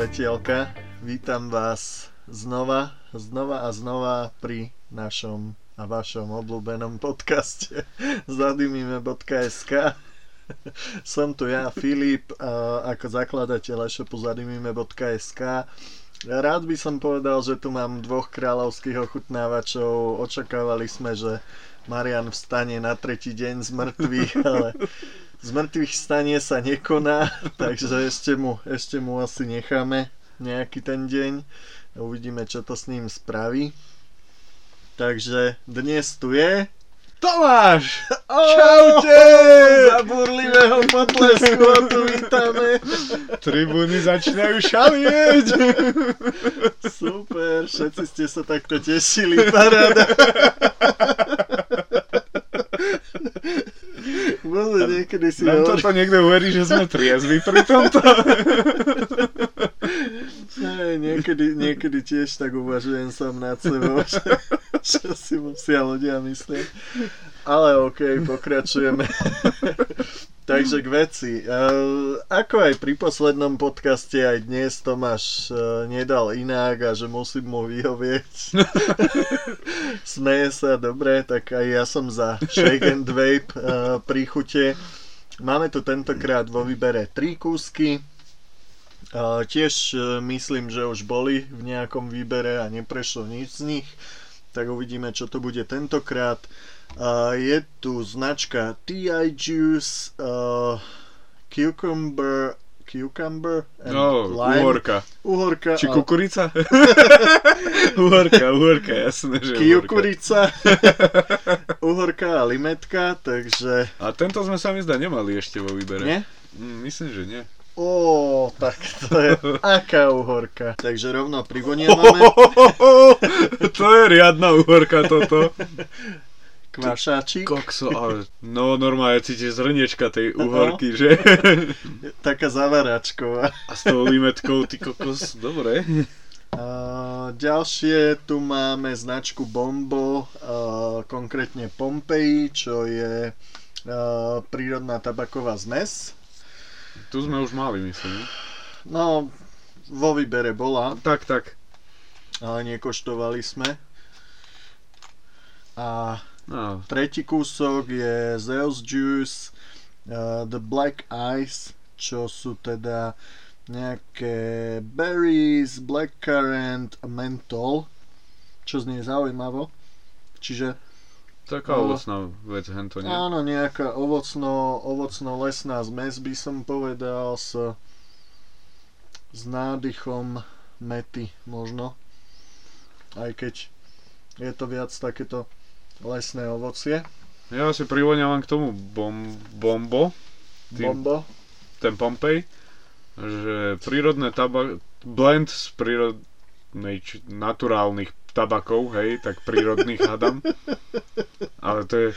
Svetielka. Vítam vás znova, znova a znova pri našom a vašom obľúbenom podcaste zadymime.sk Som tu ja, Filip, ako zakladateľ e-shopu zadymime.sk Rád by som povedal, že tu mám dvoch kráľovských ochutnávačov. Očakávali sme, že Marian vstane na tretí deň z mŕtvych, ale z mŕtvych stanie sa nekoná, takže ešte mu, ešte mu asi necháme nejaký ten deň. Uvidíme, čo to s ním spraví. Takže dnes tu je... Tomáš! Čaute! Za burlivého potlesku tu vítame. Tribúny začínajú šalieť. Super, všetci ste sa takto tešili, paráda. Bože, niekedy si Nám toto niekto uverí, že sme triezvi pri tomto. Ne, niekedy, niekedy tiež tak uvažujem sám nad sebou, že, čo si musia ľudia myslieť. Ale OK, pokračujeme. Takže k veci. Uh, ako aj pri poslednom podcaste, aj dnes Tomáš uh, nedal inak a že musím mu vyhovieť. Smeje sa, dobre, tak aj ja som za Shake and Vape uh, príchute. Máme tu tentokrát vo výbere tri kúsky. Uh, tiež uh, myslím, že už boli v nejakom výbere a neprešlo nič z nich. Tak uvidíme, čo to bude tentokrát. Uh, je tu značka TI Juice, uh, Cucumber, Cucumber and No, Lime. uhorka. Uhorka Či kukurica? uhorka, uhorka, jasné, že uhorka. Kijukurica, uhorka a limetka, takže A tento sme sa mi zdá nemali ešte vo výbere. nie? Mm, myslím, že nie. Ó, tak to je aká uhorka. Takže rovno privonievame to je riadna uhorka toto. Kvašáčik, Kokso, ale no normálne cítiš zrniečka tej uhorky, že? taká zavaračková. A s tou limetkou, ty kokos, dobre. A ďalšie tu máme značku Bombo, a konkrétne Pompeji, čo je a, prírodná tabaková zmes. Tu sme už mali, myslím. No, vo výbere bola, Tak, tak. ale nekoštovali sme. A No, tretí kúsok je Zeus Juice, uh, The Black Ice, čo sú teda nejaké berries, blackcurrant a menthol, čo znie zaujímavo. Čiže taká No. ovocná vec, hento nie. áno, nejaká ovocno, ovocno-lesná zmes by som povedal s, s nádychom mety možno. Aj keď je to viac takéto lesné ovocie. Ja si privoňavam k tomu bom, bombo, Tým- Bombo. ten Pompej, že prírodné tabak, blend z prírodnej, či, naturálnych tabakov, hej, tak prírodných hadam. Ale to je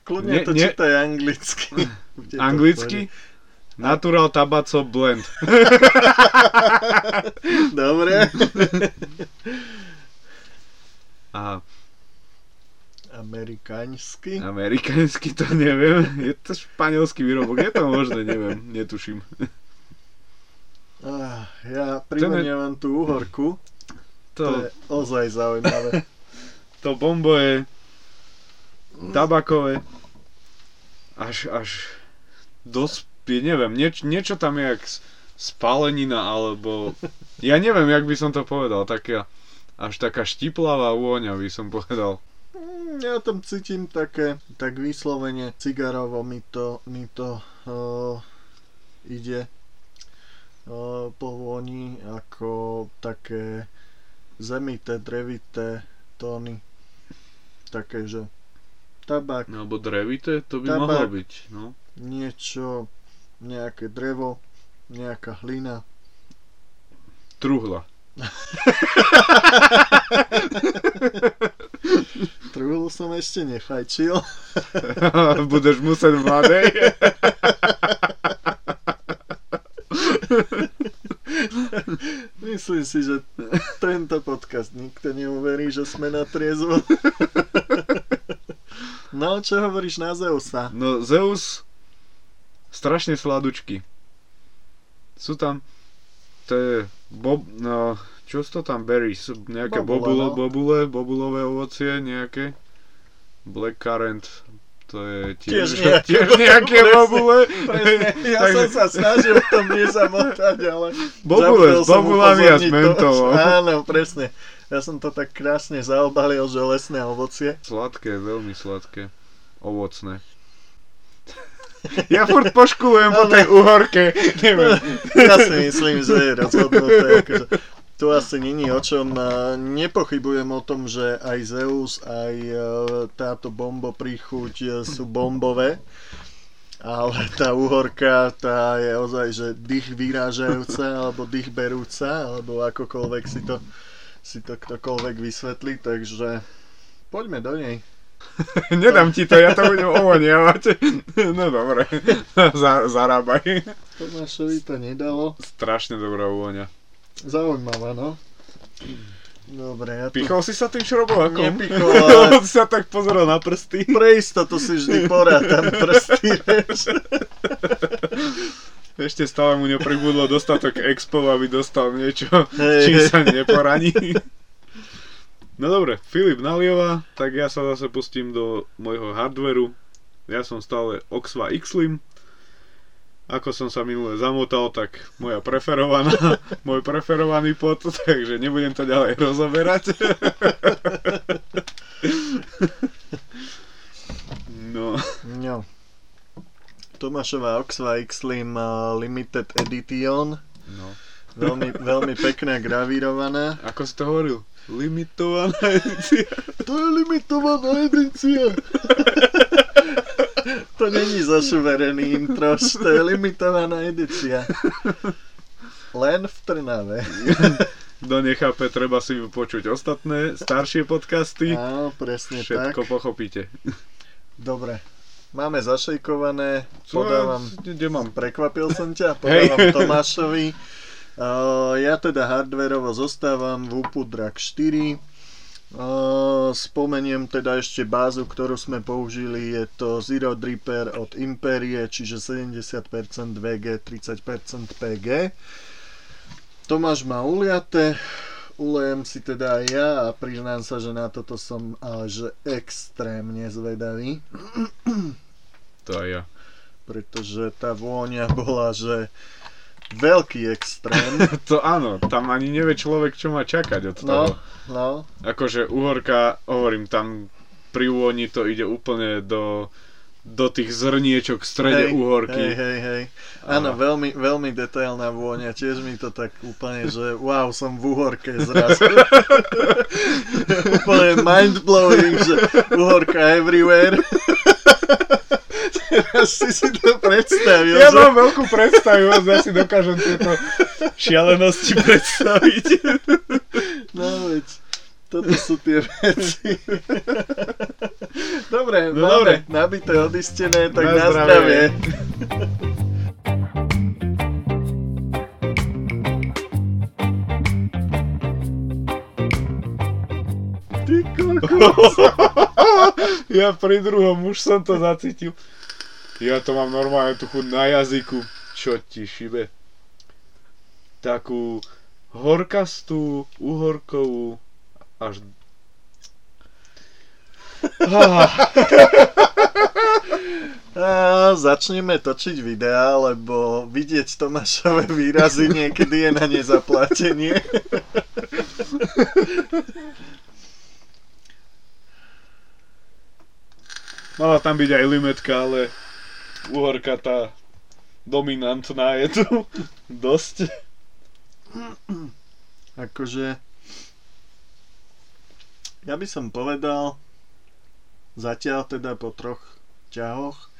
Kľudne Nie- to nie- čítaj anglicky. Anglicky Natural Tabaco Blend. Dobre. A Amerikánsky. amerikánsky to neviem. Je to španielský výrobok, je to možné, neviem, netuším. Ah, ja privoniavam tú uhorku. To To, je ozaj zaujímavé. to bombo je tabakové až, až dospie, neviem, nieč, niečo tam je jak s- spálenina, alebo ja neviem, jak by som to povedal, taká až taká štiplavá vôňa by som povedal. Mm, Ja tam cítim také, tak vyslovene cigarovo mi to, mi to uh, ide uh, po vôni ako také zemité, drevité tóny. Také, že tabak, Alebo drevité, to by Tabak. mohlo byť, no. niečo, nejaké drevo, nejaká hlina. Truhla. Truhlu som ešte nefajčil. Budeš musieť v mladej. Myslím si, že tento podcast nikto neuverí, že sme na triezvo. No, čo hovoríš na Zeusa? No Zeus strašne sladučky. sú tam, to je, bob, no, čo to tam berries? Nejaké Bobule, bobule, no. bobule, bobulové ovocie, nejaké? Blackcurrant, to je tiež, Tiež nejaké tiež nejaké bobule, bobule. Presne, ja Takže- som sa snažil v tom nezamotať, ale... Bobule s bobulami a s to. mentovom. Áno, presne. Ja som to tak krásne zaobalil, že lesné ovocie. Sladké, veľmi sladké. Ovocné. Ja furt poškulujem po tej uhorke. Neviem. Ja si myslím, že je rozhodnuté. Akože, tu asi není o čom. Nepochybujem o tom, že aj Zeus, aj e, táto bombo príchuť e, sú bombové. Ale tá uhorka, tá je ozaj, že dých vyrážajúca, alebo dých berúca, alebo akokoľvek si to, si to ktokoľvek vysvetlí, takže poďme do nej. Nedám ti to, ja to budem ovoniavať. No dobre, Za, zarábaj. Tomášovi to nedalo. Strašne dobrá vôňa. Zaujímavá, no. Dobre, ja tu Pichol si sa tým šrobovakom? Nepichol, ale- si sa tak pozeral na prsty. pre istotu si vždy porátam prsty, vieš. Ešte stále mu nepribudlo dostatok expo, aby dostal niečo, Hej, čím sa neporaní. No dobre, Filip nalieva, tak ja sa zase pustím do môjho hardveru. Ja som stále Oxva Xlim. Ako som sa minule zamotal, tak moja preferovaná, môj preferovaný pot, takže nebudem to ďalej rozoberať. No, No. Tomášová Oxva X-Slim uh, Limited Edition. no. Veľmi, veľmi pekná gravírovaná. Ako si to hovoril? Limitovaná edícia. To je limitovaná edícia. To není zašuverený introš, to je limitovaná edícia. Len v Trnave. Kto nechápe, treba si počuť ostatné staršie podcasty. Áno, presne Všetko tak. pochopíte. Dobre. Máme zašejkované, podávam Kde mám? Prekvapil som ťa, Hej. podávam Tomášovi. Uh, ja teda hardverovo zostávam v UPU Drag 4. Spomeniem teda ešte bázu, ktorú sme použili, je to Zero Dripper od Imperie, čiže 70% VG, 30% PG. Tomáš má uliate, ulejem si teda aj ja a priznám sa, že na toto som že extrémne zvedavý To aj ja. pretože tá vôňa bola, že veľký extrém. To áno, tam ani nevie človek, čo má čakať od toho. No, no, Akože uhorka, hovorím, tam pri úvoni to ide úplne do, do tých zrniečok v strede hej, uhorky. Hej, hej, hej. Áno, veľmi, veľmi detailná vôňa, tiež mi to tak úplne, že wow, som v uhorke zrazu. úplne mindblowing, že uhorka everywhere. Teraz si si to predstavil, Ja že... mám veľkú predstavivosť, ja si dokážem tieto šialenosti predstaviť. No veď, toto sú tie veci. Dobre, No máme dobre. nabité, odistené, tak Na na, zdravie. zdravie. Ty kokos. Ja pri druhom už som to zacítil. Ja to mám normálne tu chuť na jazyku. Čo ti šibe? Takú horkastú, uhorkovú, až... Ah, A začneme točiť videá, lebo vidieť Tomášové výrazy niekedy je na nezaplatenie. mala tam byť aj limetka, ale uhorka tá dominantná je tu dosť. Akože... Ja by som povedal, zatiaľ teda po troch ťahoch,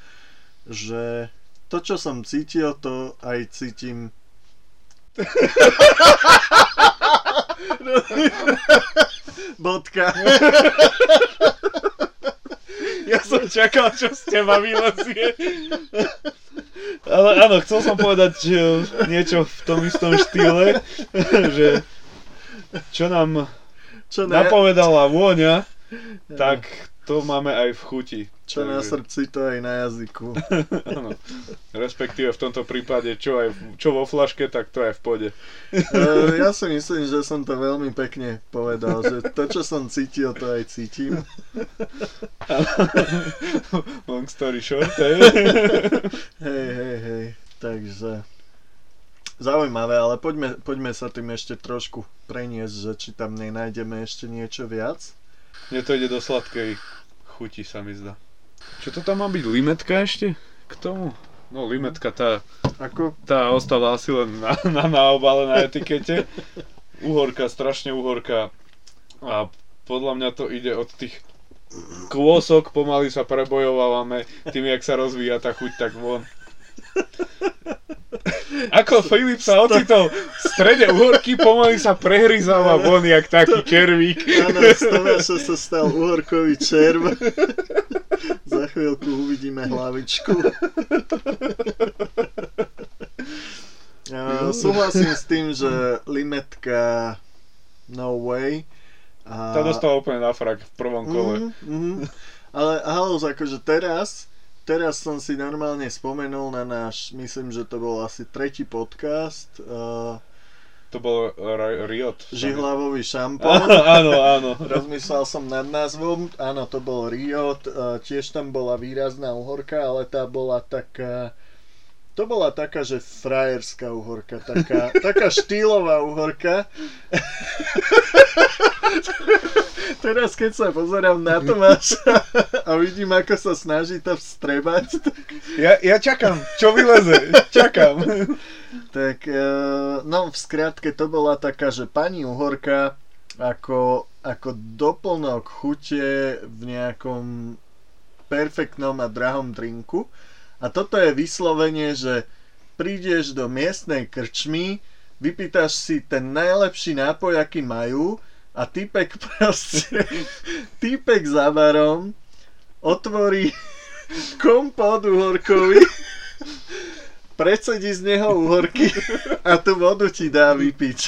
že to, čo som cítil, to aj cítim. Bodka. Ja som čakal, čo z teba vylezie. Ale áno, chcel som povedať že niečo v tom istom štýle, že čo nám Čo ne? napovedala vôňa, tak to máme aj v chuti. Čo na srdci, to aj na jazyku. Áno. Respektíve v tomto prípade, čo, aj, čo vo flaške, tak to aj v pode. Eh, Ja si myslím, že som to veľmi pekne povedal, že to, čo som cítil, to aj cítim. Long story short, hej. Hej, hej, hej. Takže zaujímavé, ale poďme, poďme sa tým ešte trošku preniesť, že či tam nenájdeme ešte niečo viac. Mne to ide do sladkej chuti, sa mi zdá. Čo to tam má byť? Limetka ešte? K tomu? No limetka, tá, Ako? tá ostala asi len na, na, na obale, na etikete. Uhorka, strašne uhorka. A podľa mňa to ide od tých kôsok, pomaly sa prebojovávame tým, jak sa rozvíja tá chuť, tak von. Ako Filip sa ocitol v strede uhorky, pomaly sa prehryzáva von, jak taký červík. Áno, z Tomáša sa stal uhorkový červ. Za chvíľku uvidíme hlavičku. Ja, súhlasím s tým, že limetka no way. A... Tá dostala úplne na frak v prvom kole. Mhm, mhm. Ale halus, akože teraz, teraz som si normálne spomenul na náš, myslím, že to bol asi tretí podcast, uh, To bol Riot. žihlavový šampón. Áno, áno. Rozmyslel som nad názvom, áno, to bol Riot, uh, tiež tam bola výrazná uhorka, ale tá bola taká, to bola taká, že frajerská uhorka, taká, taká štýlová uhorka. Teraz keď sa pozerám na Tomáša a vidím, ako sa snaží to vstrebať, tak, Ja, ja čakám, čo vyleze, čakám. tak uh, no v skratke to bola taká, že pani uhorka ako, ako doplnok chute v nejakom perfektnom a drahom drinku. A toto je vyslovenie, že prídeš do miestnej krčmy, vypýtaš si ten najlepší nápoj, aký majú a typek proste, typek za barom otvorí kompot uhorkový, predsedí z neho uhorky a tú vodu ti dá vypiť.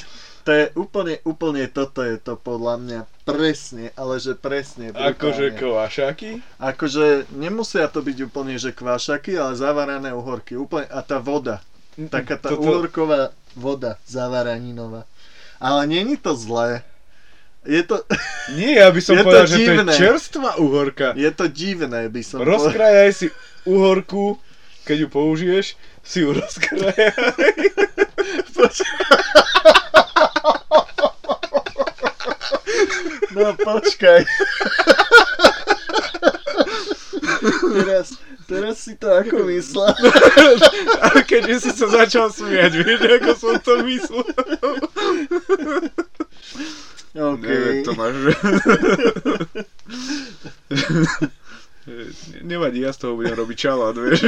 To je úplne, úplne toto je to podľa mňa presne, ale že presne. Akože kvašaky? Akože nemusia to byť úplne, že kvašaky, ale zavarané uhorky. Úplne, a tá voda. Taká tá Toto- uhorková voda zavaraninová. Ale není to zlé. Je to, Nie, ja by som Je to povedal, že to divné. je čerstvá uhorka. je to divné, by som povedal. Rozkrajaj si uhorku, keď ju použiješ, si ju rozkrajaj. No počkaj. teraz, teraz si to ako myslel. A keďže si sa začal smiať, vieš, ako som to myslel. Máš. Nevadí, ja z toho budem robiť čalát, vieš.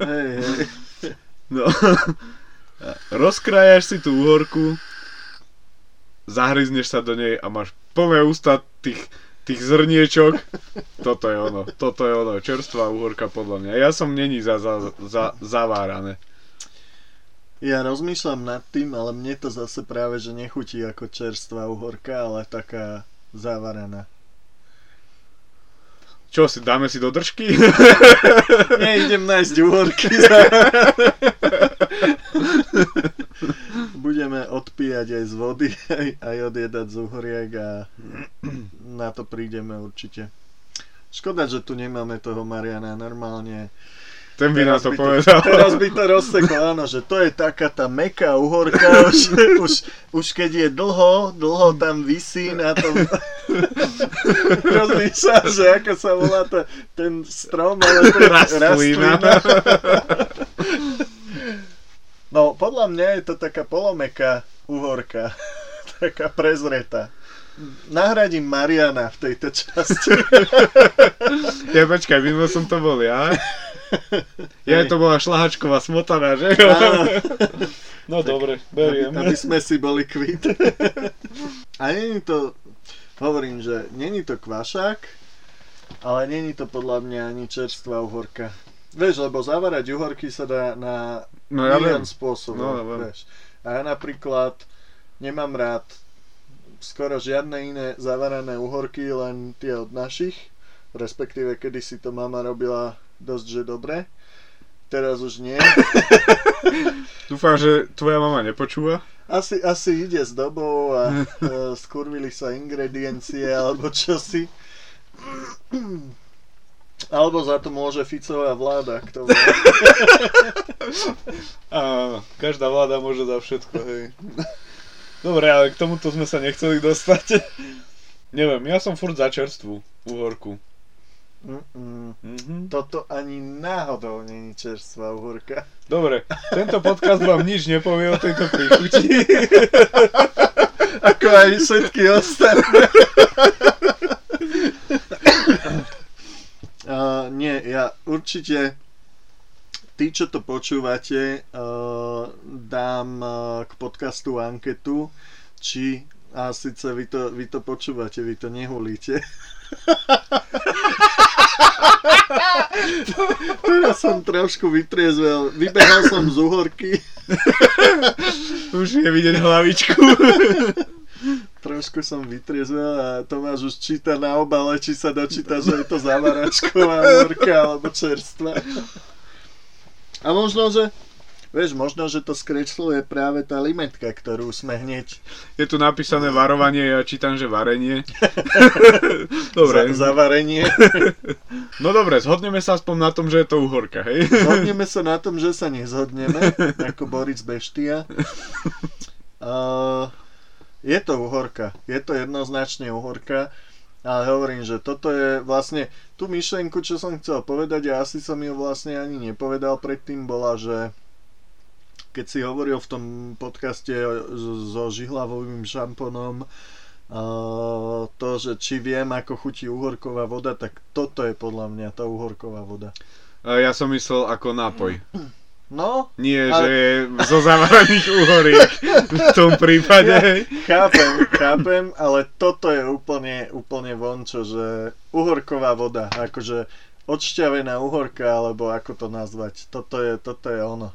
Hej, hej. No. Rozkrájaš si tú uhorku, zahryzneš sa do nej a máš plné ústa tých, tých zrniečok. Toto je ono, toto je ono, čerstvá uhorka podľa mňa. Ja som není za, za, za, zavárané. Ja rozmýšľam nad tým, ale mne to zase práve, že nechutí ako čerstvá uhorka, ale taká zavaraná. Čo si, dáme si do držky? Nie, idem nájsť uhorky. Budeme odpíjať aj z vody, aj, aj odjedať z uhoriek a na to prídeme určite. Škoda, že tu nemáme toho Mariana normálne. Ten by nám to by to, povedal. teraz by to rozsekol, áno, že to je taká tá meká uhorka, už, už, už keď je dlho, dlho tam vysí na tom... Rozmýšľam, že ako sa volá to, ten strom, ale to je Rastlina. No, podľa mňa je to taká polomeká uhorka, taká prezretá. Nahradím Mariana v tejto časti. Ja počkaj, minul som to bol ja. Ja to bola šlahačková smotana, že? Áno. No dobre, beriem. Aby sme si boli kvít. A není to, hovorím, že není to kvašák, ale není to podľa mňa ani čerstvá uhorka. Vieš, lebo zavarať uhorky sa dá na No ja milión spôsobov. No, ja vieš. A ja napríklad nemám rád skoro žiadne iné zavarané uhorky, len tie od našich. respektíve kedysi to mama robila dosť, že dobre. Teraz už nie. Dúfam, že tvoja mama nepočúva. Asi, asi ide s dobou a uh, skurvili sa ingrediencie alebo čosi. Alebo za to môže Ficová vláda, kto vie. Áno, každá vláda môže za všetko, hej. Dobre, ale k tomuto sme sa nechceli dostať. Neviem, ja som furt za čerstvú uhorku. Mm-mm. Mhm. Toto ani náhodou není čerstvá uhorka. Dobre, tento podcast vám nič nepovie o tejto príchuti. Ako aj všetky ostatné. uh, nie, ja určite tí, čo to počúvate, uh, dám uh, k podcastu anketu, či a síce vy to, vy to počúvate, vy to nehulíte. Teraz som trošku vytriezvel. Vybehal som z uhorky. Už je vidieť hlavičku. Trošku som vytriezvel a Tomáš už číta na obale, či sa dočíta, že je to zavaračková uhorka alebo čerstva. A možno, že Vieš, možno, že to skresluje práve tá limetka, ktorú sme hneď Je tu napísané varovanie, ja čítam, že varenie. dobre. za, zavarenie. No dobre, zhodneme sa aspoň na tom, že je to uhorka, hej? Zhodneme sa na tom, že sa nezhodneme, ako Boris Beštia. Uh, je to uhorka, je to jednoznačne uhorka, ale hovorím, že toto je vlastne tú myšlenku, čo som chcel povedať a asi som ju vlastne ani nepovedal predtým, bola, že keď si hovoril v tom podcaste so žihlavovým šamponom uh, to, že či viem, ako chutí uhorková voda, tak toto je podľa mňa tá uhorková voda. Ja som myslel ako nápoj. No, Nie, Ale- že je zo zavaraných uhoriek v tom prípade. hej. chápem, chápem, ale toto je úplne, úplne vončo, že uhorková voda, akože odšťavená uhorka, alebo ako to nazvať, toto je, toto je ono.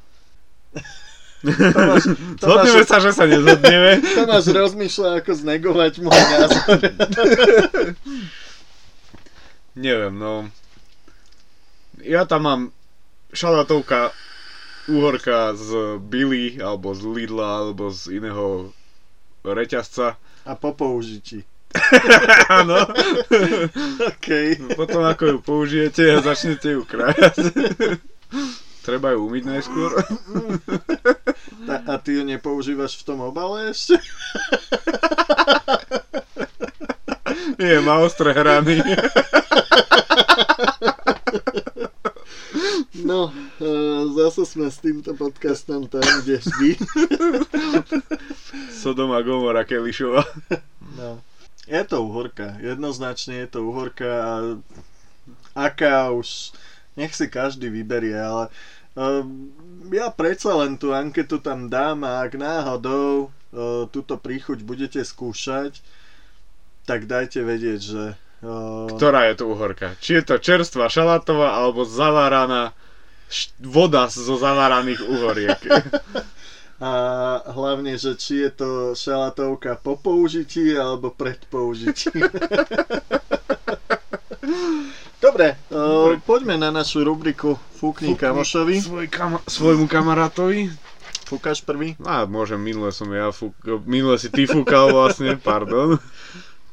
Tomáš, Zhodneme Tomáš, sa, že sa nezhodneme. Tomáš rozmýšľa, ako znegovať môj názor. Neviem, no. Ja tam mám šalatovka uhorka z Billy, alebo z Lidla, alebo z iného reťazca. A po použití. Áno. OK. Potom ako ju použijete a začnete ju krájať. Treba ju umyť najskôr. A, a ty ju nepoužívaš v tom obale ešte? Nie, má ostré hrany. No, e, zase sme s týmto podcastom tam, kde vždy. Sodom a Gomora Kelišova. No. Je to uhorka, jednoznačne je to uhorka a aká už, nech si každý vyberie, ale ja predsa len tú anketu tam dám a ak náhodou uh, túto príchuť budete skúšať, tak dajte vedieť, že uh, Ktorá je to uhorka? Či je to čerstvá šalatová alebo zaváraná š- voda zo zaváraných uhoriek. a hlavne, že či je to šalatovka po použití alebo pred použitím. Dobre, uh, poďme na našu rubriku Fúkni kamošovi. Svoj kama- svojmu kamarátovi. Fúkaš prvý? A môžem, minule som ja fúk... Minule si ty fúkal vlastne, pardon.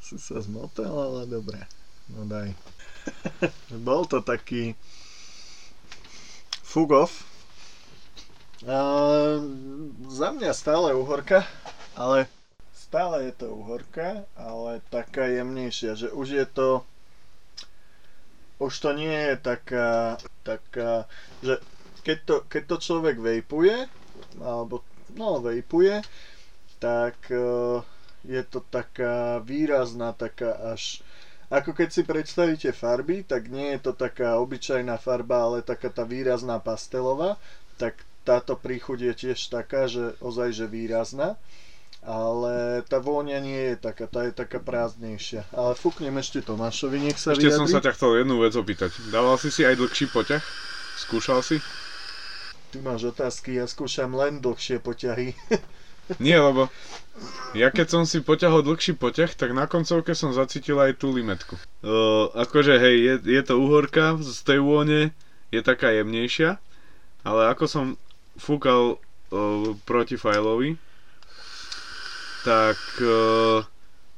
Si sa zmotal, ale dobre. No daj. Bol to taký off. Uh, za mňa stále uhorka, ale stále je to uhorka, ale taká jemnejšia, že už je to už to nie je taká, taká že keď to, keď to človek vejpuje, alebo no vejpuje, tak uh, je to taká výrazná, taká až ako keď si predstavíte farby, tak nie je to taká obyčajná farba, ale taká tá výrazná pastelová, tak táto príchuť je tiež taká, že ozaj že výrazná, ale tá vôňa nie je taká, tá je taká prázdnejšia. Ale fúknem ešte Tomášovi, nech sa Ešte som vyjadri. sa ťa chcel jednu vec opýtať. Dával si si aj dlhší poťah? Skúšal si? Ty máš otázky, ja skúšam len dlhšie poťahy. Nie, lebo ja keď som si poťahol dlhší poťah, tak na koncovke som zacítil aj tú limetku. O, akože hej, je, je to uhorka z tej vône, je taká jemnejšia, ale ako som fúkal o, proti fajlovi, tak o,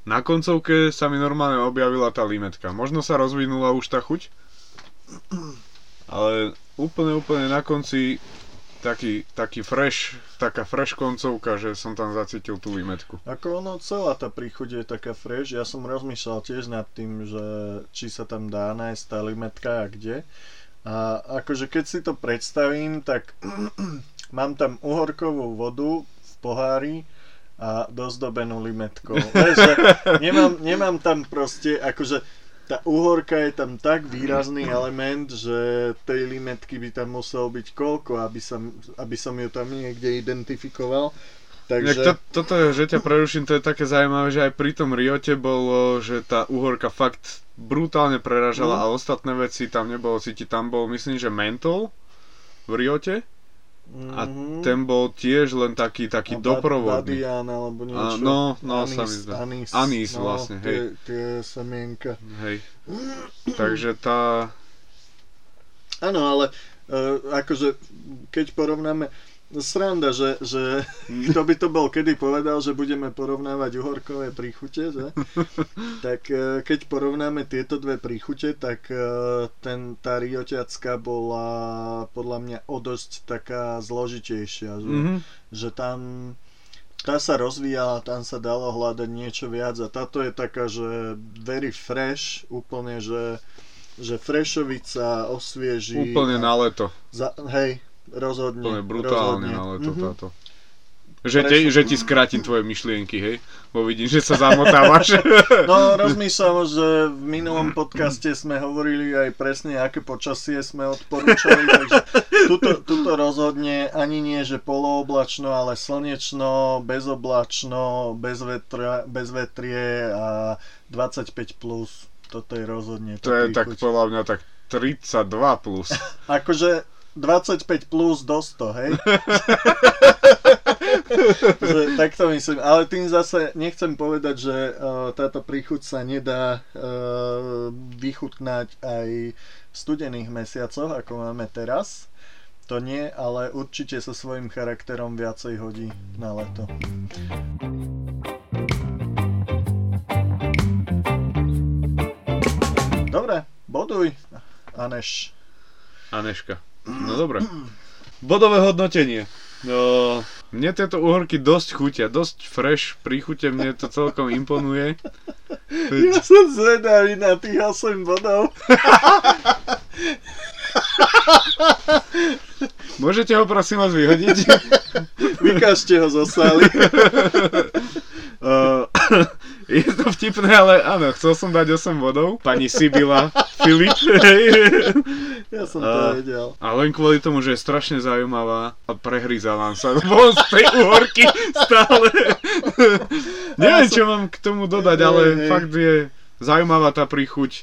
na koncovke sa mi normálne objavila tá limetka. Možno sa rozvinula už tá chuť, ale úplne, úplne na konci taký, taký fresh, taká fresh koncovka, že som tam zacítil tú limetku. Ako ono, celá tá príchuť je taká fresh. Ja som rozmýšľal tiež nad tým, že či sa tam dá nájsť tá limetka a kde. A akože keď si to predstavím, tak mám tam uhorkovú vodu v pohári a dozdobenú limetkou. Vieš, že nemám, nemám tam proste, akože tá uhorka je tam tak výrazný element, že tej limetky by tam muselo byť koľko, aby som, aby som ju tam niekde identifikoval. Takže... To, toto že ťa preruším, to je také zaujímavé, že aj pri tom Riote bolo, že tá uhorka fakt brutálne preražala mm. a ostatné veci tam nebolo cítiť. Tam bol, myslím, že mentol v Riote a mm-hmm. ten bol tiež len taký, taký a doprovodný. Badian alebo niečo. A, no, no, anís, sa mi zdá. Anís, anís no, vlastne, hej. Tie, tie semienka. Hej. Takže tá... Áno, ale uh, akože keď porovnáme sranda, že, že kto by to bol kedy povedal, že budeme porovnávať uhorkové príchute, že? tak e, keď porovnáme tieto dve príchute, tak e, ten, tá rioťacka bola podľa mňa o dosť taká zložitejšia, že, mm-hmm. že tam tá sa rozvíjala, tam sa dalo hľadať niečo viac a táto je taká, že very fresh, úplne, že že Frešovica osvieži. Úplne na leto. Za, hej, rozhodne. Úplne brutálne rozhodne. ale to mm-hmm. táto. Že, te, že ti skrátim tvoje myšlienky, hej? Bo vidím, že sa zamotávaš. No, rozmýšľam, že v minulom podcaste sme hovorili aj presne, aké počasie sme odporúčali, takže tuto, tuto rozhodne ani nie, že polooblačno, ale slnečno, bezoblačno, bez, vetra, bez vetrie a 25+. Plus. Toto je rozhodne. To je tak podľa mňa tak 32 plus. akože 25 plus do 100, hej? tak to myslím. Ale tým zase nechcem povedať, že uh, táto príchuť sa nedá uh, vychutnať aj v studených mesiacoch, ako máme teraz. To nie, ale určite so svojím charakterom viacej hodí na leto. Dobre, boduj, Aneš. Aneška. No dobre. Bodové hodnotenie. No, mne tieto uhorky dosť chutia, dosť fresh, príchute, mne to celkom imponuje. Ja som zvedavý na tých 8 bodov. Môžete ho prosím vás vyhodiť? Vykažte ho zo sály. Uh, je to vtipné, ale áno, chcel som dať 8 bodov. Pani Sibila, Filip. Ja som to uh, vedel. A len kvôli tomu, že je strašne zaujímavá a prehryza sa von z tej uhorky stále. Neviem, čo mám k tomu dodať, ale fakt je zaujímavá tá príchuť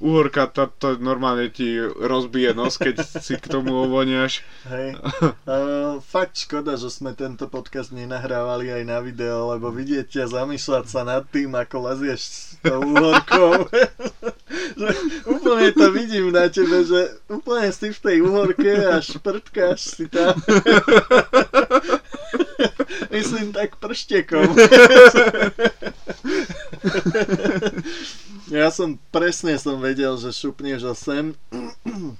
uhorka to, to normálne ti rozbije nos, keď si k tomu ovoniaš. Hej. Uh, fakt škoda, že sme tento podcast nenahrávali aj na video, lebo vidieť ťa zamýšľať sa nad tým, ako lezieš s tou uhorkou. že úplne to vidím na tebe, že úplne si v tej uhorke a šprtkáš si tam. Myslím tak prštekom. Ja som presne som vedel, že šupneš 8.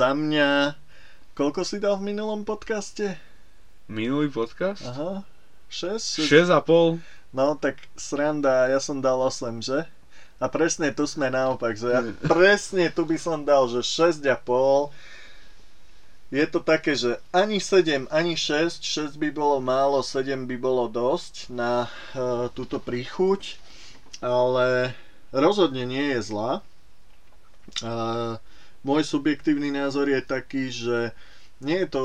Za mňa... Koľko si dal v minulom podcaste? Minulý podcast? Aha. 6? 6,5. No tak sranda, ja som dal 8, že? A presne tu sme naopak, že ja presne tu by som dal, že 6,5 je to také, že ani 7, ani 6, 6 by bolo málo, 7 by bolo dosť na uh, túto príchuť ale rozhodne nie je zlá. Môj subjektívny názor je taký, že nie je to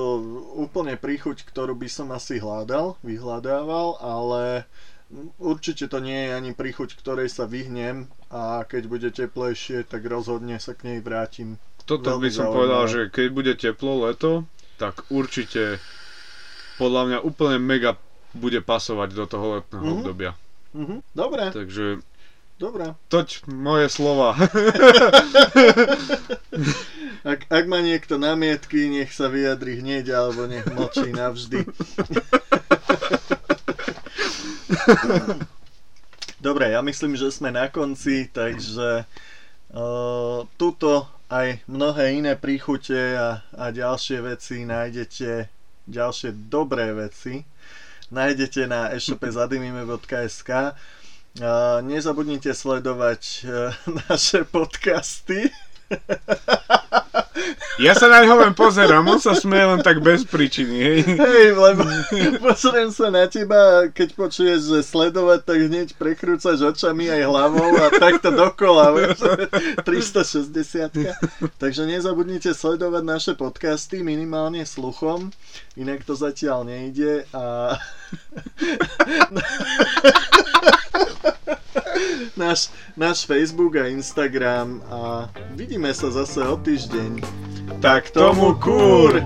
úplne príchuť, ktorú by som asi hľadal, vyhľadával, ale určite to nie je ani príchuť, ktorej sa vyhnem a keď bude teplejšie, tak rozhodne sa k nej vrátim. Toto by som zaujímavé. povedal, že keď bude teplo leto, tak určite podľa mňa úplne mega bude pasovať do toho letného Mhm. obdobia. Mhm. Dobre, Takže dobre. toť moje slova. Ak, ak má niekto námietky, nech sa vyjadri hneď, alebo nech mlčí navždy. Dobre, ja myslím, že sme na konci, takže uh, tuto aj mnohé iné príchute a, a ďalšie veci nájdete, ďalšie dobré veci nájdete na e-shope zadimime.sk uh, Nezabudnite sledovať uh, naše podcasty. Ja sa na ňo len pozerám, on sa smeje len tak bez príčiny, hej. Hej, lebo pozriem sa na teba keď počuješ, že sledovať, tak hneď prekrúcaš očami aj hlavou a takto dokola, vieš, 360. Takže nezabudnite sledovať naše podcasty minimálne sluchom, inak to zatiaľ nejde a náš, náš Facebook a Instagram a vidíme sa zase o týždeň. Tak tomu kúr!